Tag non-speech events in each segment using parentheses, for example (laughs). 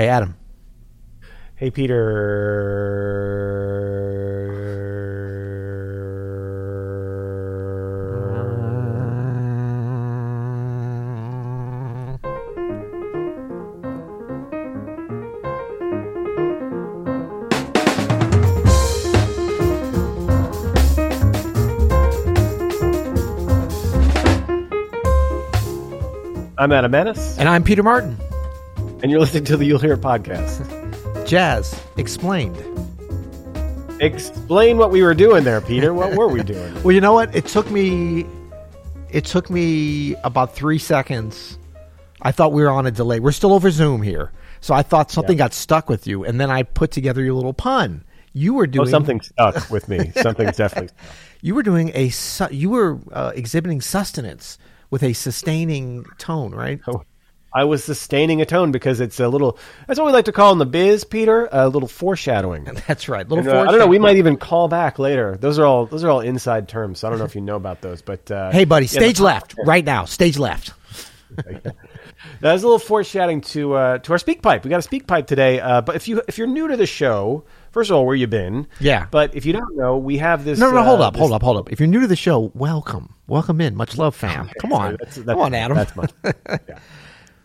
Hey, Adam. Hey, Peter. I'm Adam Maness, And I'm Peter Martin. And you're listening to the You'll Hear It podcast. Jazz explained. Explain what we were doing there, Peter. What were we doing? (laughs) Well, you know what? It took me. It took me about three seconds. I thought we were on a delay. We're still over Zoom here, so I thought something got stuck with you, and then I put together your little pun. You were Oh, doing something stuck with me. (laughs) Something's definitely stuck. You were doing a. su- You were uh, exhibiting sustenance with a sustaining tone, right? Oh, I was sustaining a tone because it's a little. That's what we like to call in the biz, Peter. A little foreshadowing. (laughs) That's right. Little. And, uh, I don't know. We might even call back later. Those are all. Those are all inside terms. So I don't know if you know about those, but uh, Hey, buddy, stage left right now. Stage left. (laughs) that was a little foreshadowing to uh, to our speak pipe. We got a speak pipe today. Uh, but if you if you're new to the show, first of all, where you been? Yeah. But if you don't know, we have this. No, no, uh, hold up, this- hold up, hold up. If you're new to the show, welcome, welcome in. Much love, fam. Come on, That's- that's- come on, Adam. That's much. (laughs) yeah.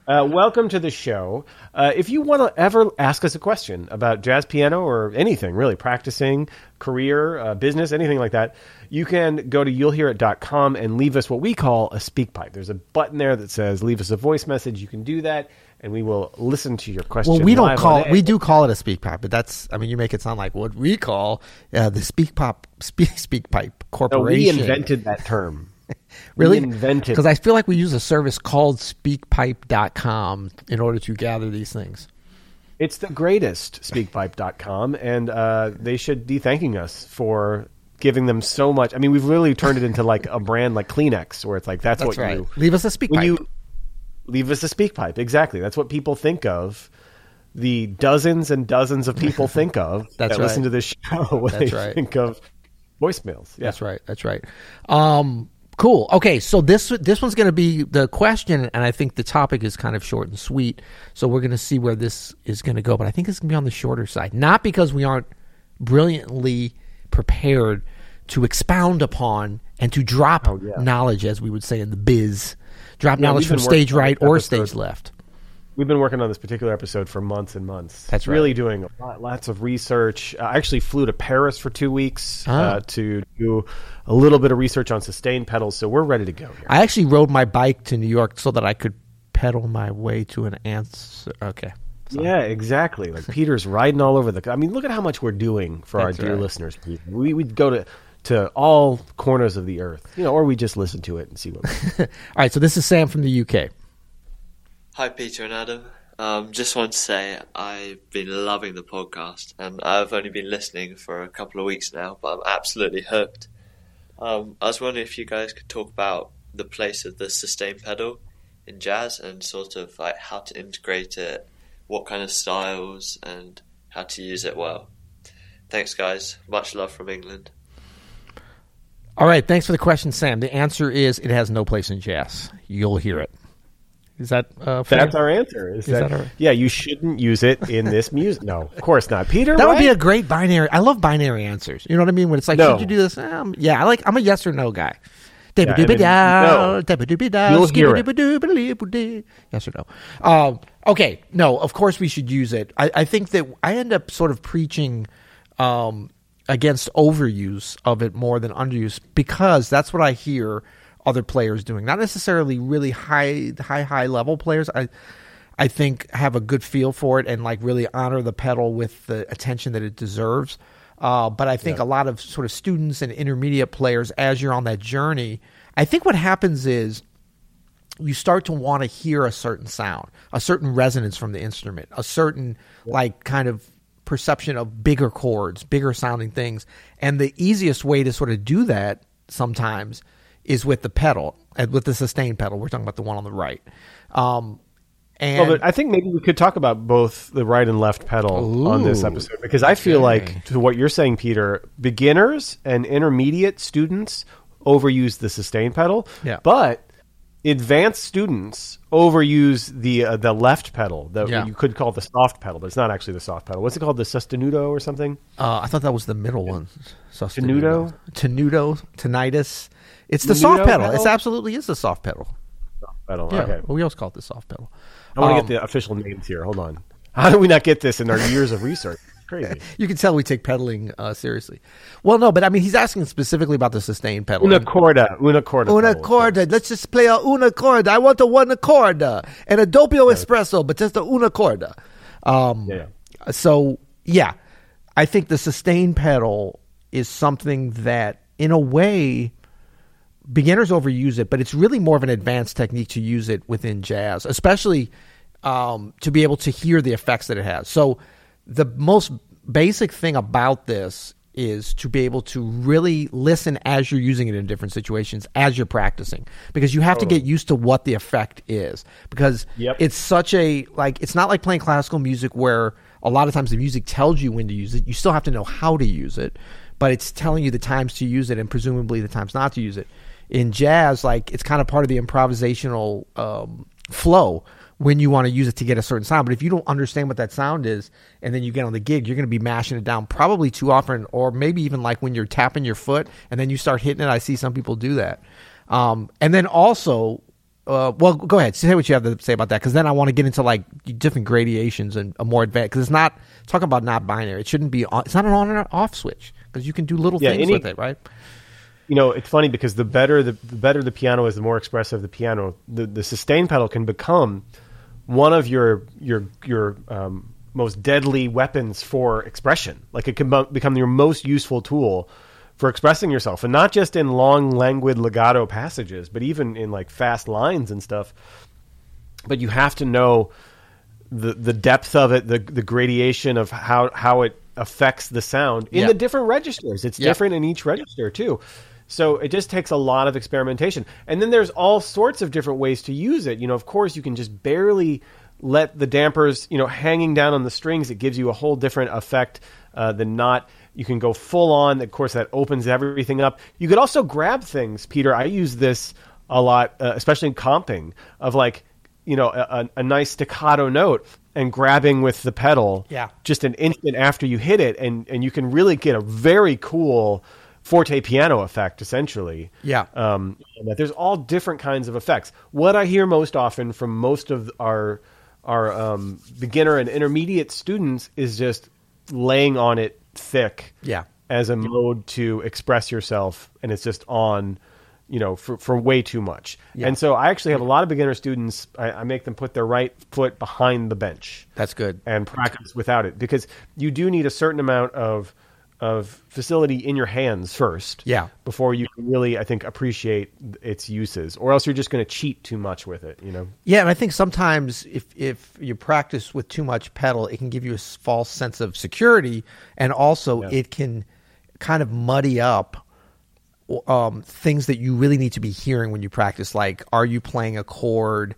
Uh, welcome to the show. Uh, if you want to ever ask us a question about jazz piano or anything, really, practicing, career, uh, business, anything like that, you can go to you'llhearit.com and leave us what we call a speak pipe. There's a button there that says leave us a voice message. You can do that, and we will listen to your question. Well, we don't call it. We do call it a speak pipe, but that's. I mean, you make it sound like what we call uh, the speak pop speak speak pipe corporation. No, we invented that term. (laughs) really invented- because I feel like we use a service called SpeakPipe.com in order to gather these things. It's the greatest, speakpipe.com, and uh, they should be thanking us for giving them so much. I mean, we've really turned it into like a brand like Kleenex, where it's like that's, That's what right. you Leave us a speak when pipe. you leave us a speak pipe. Exactly, that's what people think of. The dozens and dozens of people (laughs) think of That's that listen to this show (laughs) when That's they right. think of voicemails. Yeah. That's right. That's right. Um, cool. Okay, so this this one's going to be the question, and I think the topic is kind of short and sweet. So we're going to see where this is going to go, but I think it's going to be on the shorter side, not because we aren't brilliantly prepared to expound upon and to drop Oh, yeah. knowledge, as we would say in the biz, drop Yeah, knowledge from stage right or stage left. We've been working on this particular episode for months and months. That's right. Really doing a lot, lots of research. I actually flew to Paris for two weeks Ah. uh, to do a little bit of research on sustained pedals. So we're ready to go here. I actually rode my bike to New York so that I could pedal my way to an answer. Okay. Yeah, exactly. Like Peter's (laughs) riding all over the. I mean, look at how much we're doing for our dear right. listeners. We would go to to all corners of the earth, you know, or we just listen to it and see what. (laughs) All right, so this is Sam from the UK. Hi, Peter and Adam. Um, just want to say I've been loving the podcast, and I've only been listening for a couple of weeks now, but I'm absolutely hooked. Um, I was wondering if you guys could talk about the place of the sustain pedal in jazz and sort of like how to integrate it, what kind of styles, and how to use it well. Thanks, guys. Much love from England. All right, thanks for the question, Sam. The answer is it has no place in jazz. You'll hear it. Is that uh. That's our answer. Is, that, that our- yeah? You shouldn't use it in this music. No, of course not, Peter. that would be a great binary. I love binary ansers. You know what I mean? When it's like, No. should you do this? Um, yeah, I like. I'm a yes or no guy. and then no. You'll hear it. Yes or no? Um, okay, no. Of course, we should use it. I, I think that I end up sort of preaching um, against overuse of it more than underuse because that's what I hear other players doing. Not necessarily really high, high, high level players. I, I think have a good feel for it and like really honor the pedal with the attention that it deserves. Uh, but I think a lot of sort of students and intermediate players, as you're on that journey, I think what happens is you start to want to hear a certain sound, a certain resonance from the instrument, a certain like kind of perception of bigger chords, bigger sounding things. And the easiest way to sort of do that sometimes is with the pedal, and with the sustain pedal. We're talking about the one on the right. Um, and Well, but I think maybe we could talk about both the right and left pedal on this episode because I feel okay. like to what you're saying, Peter, beginners and intermediate students overuse the sustain pedal. Yeah. But advanced students overuse the uh, the left pedal that Yeah. you could call the soft pedal, but it's not actually the soft pedal. What's it called? The sostenuto or something? Uh, I thought that was the middle one. Tenuto? Tenuto, tinnitus. It's the Tenuto soft pedal. pedal? It's absolutely is the soft pedal. Pedal. Yeah, Okay. well, we always call it the soft pedal. I want to Um, get the official names here. Hold on. (laughs) How do we not get this in our years of research? Crazy. (laughs) You can tell we take pedaling uh, seriously. Well, no, but I mean, he's asking specifically about the sustained pedal. Una corda. Una corda. Una pedal. corda. Let's just play a una corda. I want a one corda and a doppio espresso, but just a una corda. Um, Yeah. So yeah, I think the sustain pedal is something that, in a way, beginners overuse it, but it's really more of an advanced technique to use it within jazz, especially um, to be able to hear the effects that it has. So the most basic thing about this is to be able to really listen as you're using it in different situations as you're practicing because you have to get used to what the effect is because Yep. it's such a like it's not like playing classical music where a lot of times the music tells you when to use it you still have to know how to use it but it's telling you the times to use it and presumably the times not to use it in jazz like it's kind of part of the improvisational um, flow when you want to use it to get a certain sound but if you don't understand what that sound is and then you get on the gig you're going to be mashing it down probably too often or maybe even like when you're tapping your foot and then you start hitting it i see some people do that um, and then also uh, well, go ahead. Say what you have to say about that, because then I want to get into like different gradations and a more advanced. Because it's not talking about not binary. It shouldn't be. On, it's not an on and off switch because you can do little Yeah, things any- with it, right? You know, it's funny because the better the, the better the piano is, the more expressive the piano. The the sustain pedal can become one of your your your um, most deadly weapons for expression. Like it can become your most useful tool for expressing yourself, and not just in long, languid legato passages, but even in like fast lines and stuff. But you have to know the the depth of it, the the gradation of how how it affects the sound in Yeah. the different registers. It's Yeah. different in each register too. So it just takes a lot of experimentation. And then there's all sorts of different ways to use it. You know, of course, you can just barely let the dampers, you know, hanging down on the strings. It gives you a whole different effect uh, than not. You can go full on. Of course, that opens everything up. You could also grab things, Peter. I use this a lot, uh, especially in comping, of like, you know, a, a, nice staccato note and grabbing with the pedal Yeah. just an instant after you hit it, and, and you can really get a very cool forte piano effect, essentially. Yeah. Um, and that there's all different kinds of effects. What I hear most often from most of our our um, beginner and intermediate students is just laying on it thick Yeah. as a mode to express yourself, and it's just on, you know, for, for way too much. Yeah. And so I actually have a lot of beginner students. I, I make them put their right foot behind the bench That's good. and practice without it because you do need a certain amount of of facility in your hands first. Yeah. Before you can really, I think, appreciate its uses, or else you're just going to cheat too much with it. You know. Yeah, and I think sometimes if if you practice with too much pedal, it can give you a false sense of security, and also Yeah. it can kind of muddy up um, things that you really need to be hearing when you practice. Like, are you playing a chord,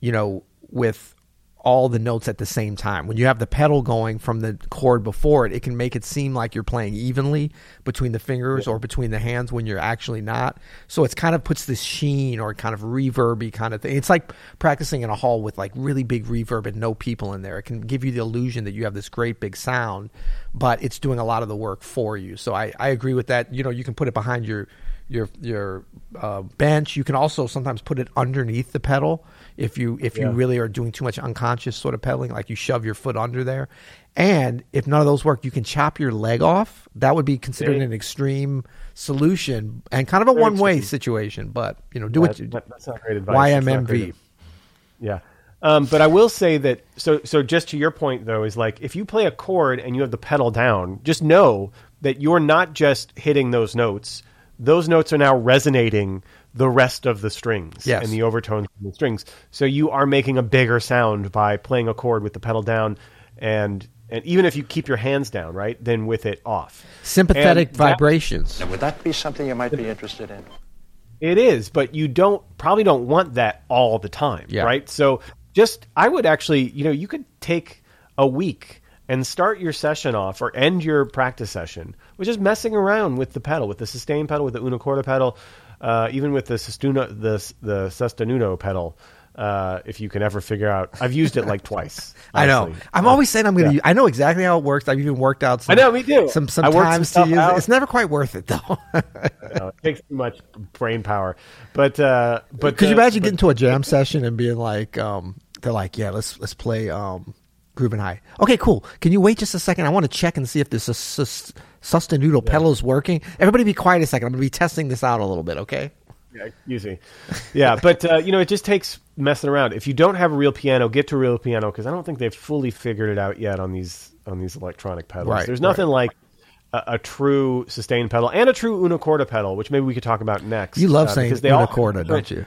you know, with all the notes at the same time? When you have the pedal going from the chord before it, it can make it seem like you're playing evenly between the fingers or between the hands when you're actually not. So it's kind of puts this sheen or kind of reverby kind of thing. It's like practicing in a hall with like really big reverb and no people in there. It can give you the illusion that you have this great big sound, but it's doing a lot of the work for you. So I, I agree with that. You know, you can put it behind your your your uh, bench. You can also sometimes put it underneath the pedal if you if Yeah. you really are doing too much unconscious sort of pedaling, like you shove your foot under there. And if none of those work, you can chop your leg off. That would be considered an extreme solution and kind of a one way situation. But you know, do That- what you that- that's not great advice. That's YMMV. Yeah. Um, but I will say that so so just to your point though is like if you play a chord and you have the pedal down, just know that you're not just hitting those notes. Those notes are now resonating the rest of the strings Yes. and the overtones of the strings. So you are making a bigger sound by playing a chord with the pedal down and and even if you keep your hands down, right, then with it off. Sympathetic And that- vibrations. Now, would that be something you might be interested in? It is, but you don't probably don't want that all the time, Yeah. right? So just I would actually, you know, you could take a week and start your session off or end your practice session with just messing around with the pedal, with the sustain pedal, with the una corda pedal, uh, even with the sostenuto, the the pedal. Uh, if you can ever figure out, I've used it like twice. (laughs) I know. I'm Uh, always saying I'm going to. yeah. I know exactly how it works. I've even worked out. Some, I know, me too. Some some I worked some times to use. out. It's never quite worth it though. (laughs) No, it takes too much brain power. But uh, but Could you imagine but- getting to a jam session and being like, um, they're like, yeah, let's let's play um, Groovin' High. Okay, cool. Can you wait just a second? I want to check and see if this sus- sostenuto pedal is working. Everybody, be quiet a second. I'm going to be testing this out a little bit. Okay. Yeah, excuse me. Yeah, but uh, you know, it just takes messing around. If you don't have a real piano, get to a real piano because I don't think they've fully figured it out yet on these on these electronic pedals. Right, There's nothing like a, a true sustain pedal and a true una corda pedal, which maybe we could talk about next. You love uh, saying because they all- una corda, don't you?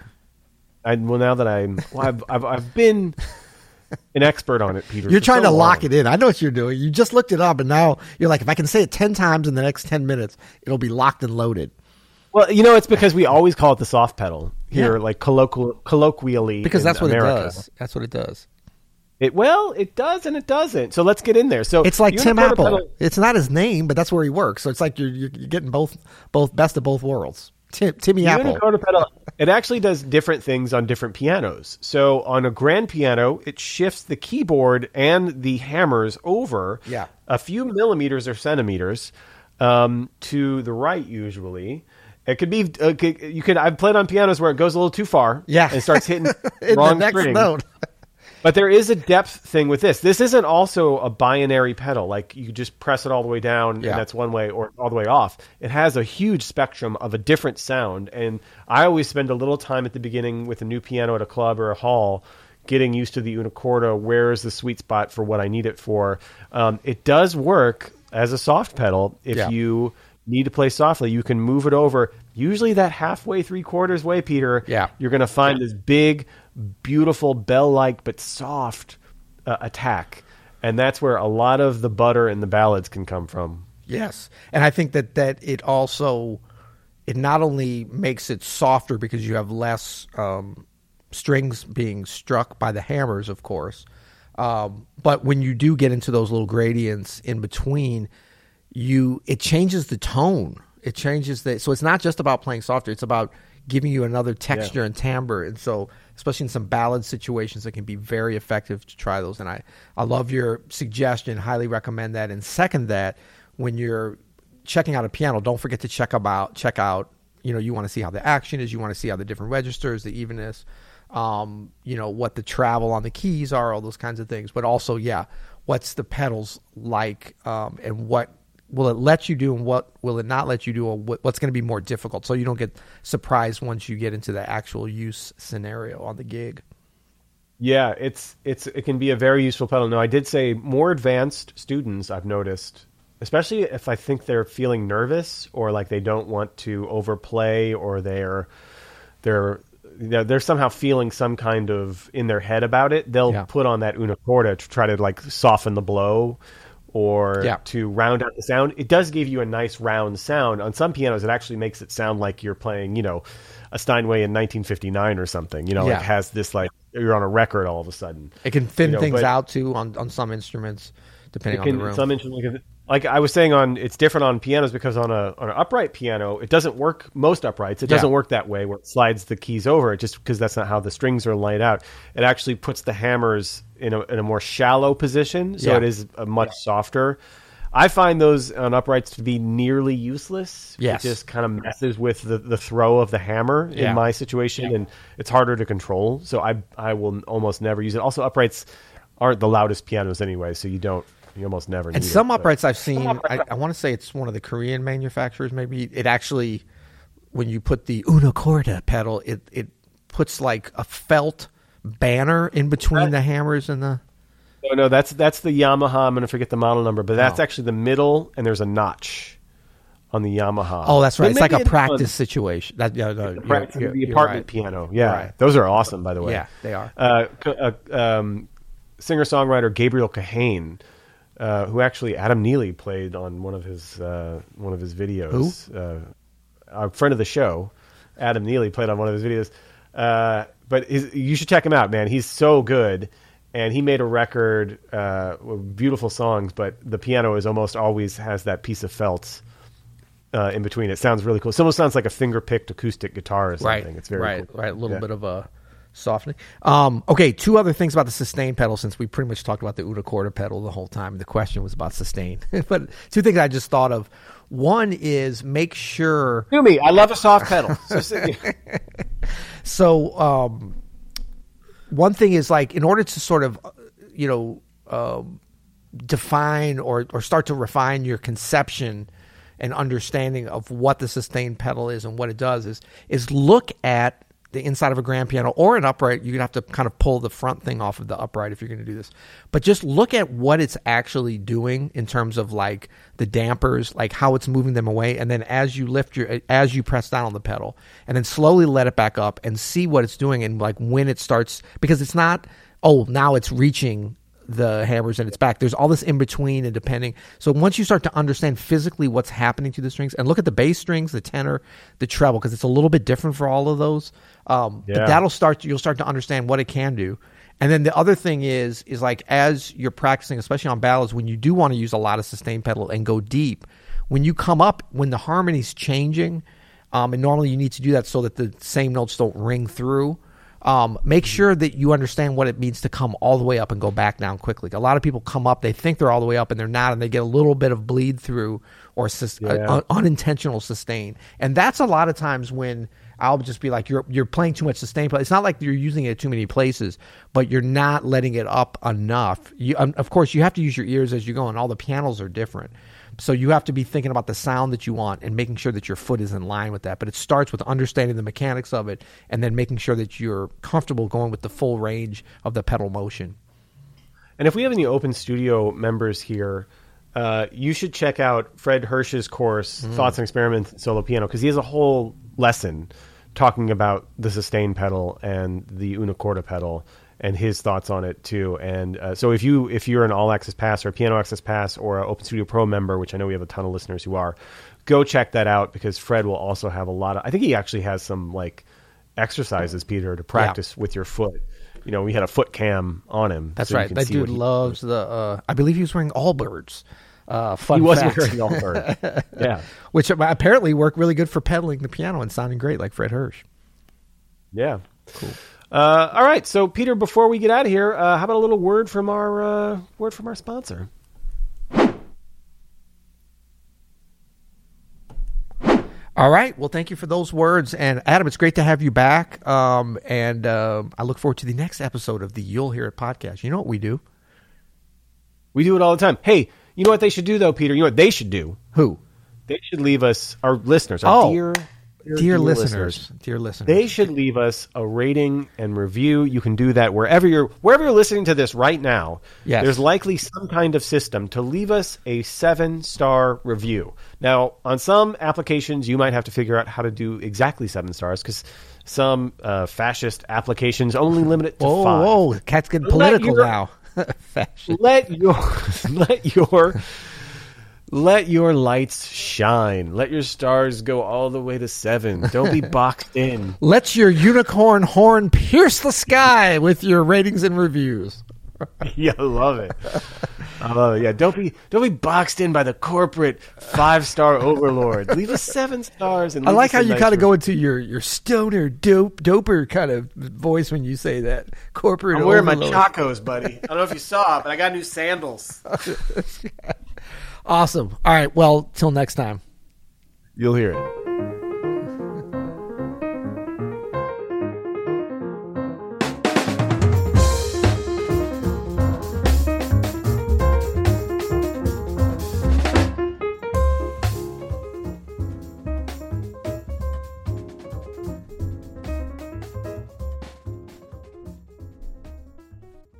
I, well, now that I'm, well, I've, I've I've been an expert on it, Peter. You're trying so to lock long. it in. I know what you're doing. You just looked it up, and now you're like, if I can say it ten times in the next ten minutes, it'll be locked and loaded. Well, you know, it's because we always call it the soft pedal here, Yeah. like colloquial, colloquially. Because that's what America. it does. That's what it does. It well, it does and it doesn't. So let's get in there. So It's like Tim Apple. pedal- It's not his name, but that's where he works. So it's like you're you're, you're getting both both best of both worlds. Tim, Timmy Apple. pedal, it actually does different things on different pianos. So on a grand piano, it shifts the keyboard and the hammers over Yeah. a few millimeters or centimeters um, to the right usually. It could be uh, you could I've played on pianos where it goes a little too far, Yeah. and starts hitting (laughs) in wrong the next string. note. But there is a depth thing with this. This isn't also a binary pedal. Like you just press it all the way down Yeah. and that's one way or all the way off. It has a huge spectrum of a different sound. And I always spend a little time at the beginning with a new piano at a club or a hall getting used to the una corda. Where is the sweet spot for what I need it for? Um, it does work as a soft pedal if Yeah. you need to play softly. You can move it over. Usually that halfway, three quarters way, Peter. Yeah. You're going to find this big, beautiful bell-like but soft uh, attack, and that's where a lot of the butter and the ballads can come from. Yes, and I think that that it also it not only makes it softer because you have less um, strings being struck by the hammers, of course, um, but when you do get into those little gradients in between, you it changes the tone. It changes the so it's not just about playing softer; it's about giving you another texture and timbre. And so, especially in some ballad situations, it can be very effective to try those. And I I love your suggestion. Highly recommend that. And second that when you're checking out a piano, don't forget to check about check out. You know, you want to see how the action is. You want to see how the different registers, the evenness, um, you know, what the travel on the keys are, all those kinds of things. But also, yeah, what's the pedals like, um, and what will it let you do, and what will it not let you do, or what, what's going to be more difficult, so you don't get surprised once you get into the actual use scenario on the gig. Yeah, it's it's it can be a very useful pedal. Now, I did say more advanced students I've noticed, especially if I think they're feeling nervous or like they don't want to overplay or they're they're they're, they're somehow feeling some kind of in their head about it. They'll Yeah. put on that una corda to try to like soften the blow or Yeah. to round out the sound. It does give you a nice round sound. On some pianos, it actually makes it sound like you're playing, you know, a Steinway in 1959 or something. You know, Yeah. like has this like you're on a record all of a sudden. It can thin You know, things out too on, on some instruments, depending It can, on the room. some instruments, like I was saying on, it's different on pianos because on a on an upright piano, it doesn't work most uprights. It Yeah. doesn't work that way where it slides the keys over. It Just because that's not how the strings are laid out. It actually puts the hammers in a in a more shallow position, so Yeah. it is a much softer. I find those on uprights to be nearly useless. Yes. It just kind of messes with the, the throw of the hammer Yeah. in my situation, and it's harder to control. So I I will almost never use it. Also, uprights aren't the loudest pianos anyway, so you don't you almost never And need some it, but- uprights I've seen, I, I want to say it's one of the Korean manufacturers. Maybe it actually, when you put the una corda pedal, it it puts like a felt banner in between the hammers and the. No, no, that's that's the Yamaha. I'm going to forget the model number, but that's Oh. actually the middle, and there's a notch on the Yamaha. Oh, that's right. But It's like maybe a practice on situation. That yeah, no, The, you're- practice- you're- the you're apartment right. piano. Yeah, Right. those are awesome, by the way. Yeah, they are. Uh, uh, um, Singer songwriter Gabriel Kahane, uh, who actually Adam Neely played on one of his uh, one of his videos. Uh, a friend of the show, Adam Neely played on one of his videos. Uh, but his, you should check him out, man. He's so good. And he made a record uh, with beautiful songs, but the piano is almost always has that piece of felt uh, in between. It sounds really cool. It almost sounds like a finger picked acoustic guitar or something. Right. It's very right. cool. Right. A little Yeah. bit of a softening. Um, okay. Two other things about the sustain pedal, since we pretty much talked about the Una corda pedal the whole time. The question was about sustain, (laughs) but two things I just thought of. One is make sure. Do me. I love a soft pedal. (laughs) So um, one thing is like in order to sort of, you know, um, define or or start to refine your conception and understanding of what the sustain pedal is and what it does is is look at the inside of a grand piano or an upright. You're gonna have to kind of pull the front thing off of the upright if you're gonna do this. But just look at what it's actually doing in terms of like the dampers, like how it's moving them away, and then as you lift your as you press down on the pedal, and then slowly let it back up and see what it's doing and like when it starts because it's not oh now it's reaching the hammers in it's back. There's all this in between and depending. So once you start to understand physically what's happening to the strings and look at the bass strings, the tenor, the treble, because it's a little bit different for all of those. Um, Yeah. But that'll start. You'll start to understand what it can do. And then the other thing is, is like as you're practicing, especially on ballads, when you do want to use a lot of sustain pedal and go deep, when you come up, when the harmony's changing, um, and normally you need to do that so that the same notes don't ring through. Um, make sure that you understand what it means to come all the way up and go back down quickly. A lot of people come up, they think they're all the way up, and they're not, and they get a little bit of bleed through or sus- uh, un- unintentional sustain. And that's a lot of times when I'll just be like, you're you're playing too much sustain. But it's not like you're using it too many places, but you're not letting it up enough. You, um, of course, you have to use your ears as you go, and all the pianos are different. So you have to be thinking about the sound that you want and making sure that your foot is in line with that. But it starts with understanding the mechanics of it, and then making sure that you're comfortable going with the full range of the pedal motion. And if we have any open studio members here, uh, you should check out Fred Hersch's course, Mm. Thoughts and Experiments in Solo Piano, because he has a whole lesson talking about the sustain pedal and the una corda pedal and his thoughts on it too. And uh, so if you if you're an All Access Pass or a Piano Access Pass or an Open Studio Pro member, which I know we have a ton of listeners who are, go check that out because Fred will also have a lot of. I think he actually has some like exercises, Peter, to practice with your foot. You know, we had a foot cam on him. That's so right. That dude loves the. Uh, I believe he was wearing Allbirds. Uh, fun He was fact. wearing Allbirds. (laughs) yeah, which apparently work really good for pedaling the piano and sounding great, like Fred Hersch. yeah. Cool. Uh, all right, so Peter, before we get out of here, uh, how about a little word from our uh, word from our sponsor? All right. Well, thank you for those words, and Adam, it's great to have you back. Um, and um, I look forward to the next episode of the You'll Hear It podcast. You know what we do? We do it all the time. Hey, you know what they should do though, Peter? You know what they should do? Who? They should leave us our listeners, our Oh, dear, Dear, listeners, dear listeners. They should leave us a rating and review. You can do that wherever you're wherever you're listening to this right now. Yes. There's likely some kind of system to leave us a seven star review. Now, on some applications, you might have to figure out how to do exactly seven stars because some uh, fascist applications only limit it to whoa, five. whoa, cat's getting Let political your- now. (laughs) Fashion. Let your (laughs) let your let your lights shine. Let your stars go all the way to seven. Don't be (laughs) boxed in. Let your unicorn horn pierce the sky with your ratings and reviews. (laughs) yeah, I love it. I love it. Yeah, don't be don't be boxed in by the corporate five star overlord. Leave us seven stars. And I like how you nice kind of go into your your stoner dope doper kind of voice when you say that corporate. I'm wearing my overload. chacos, buddy. I don't know if you saw, but I got new sandals. (laughs) Awesome. All right. Well, till next time. You'll hear it.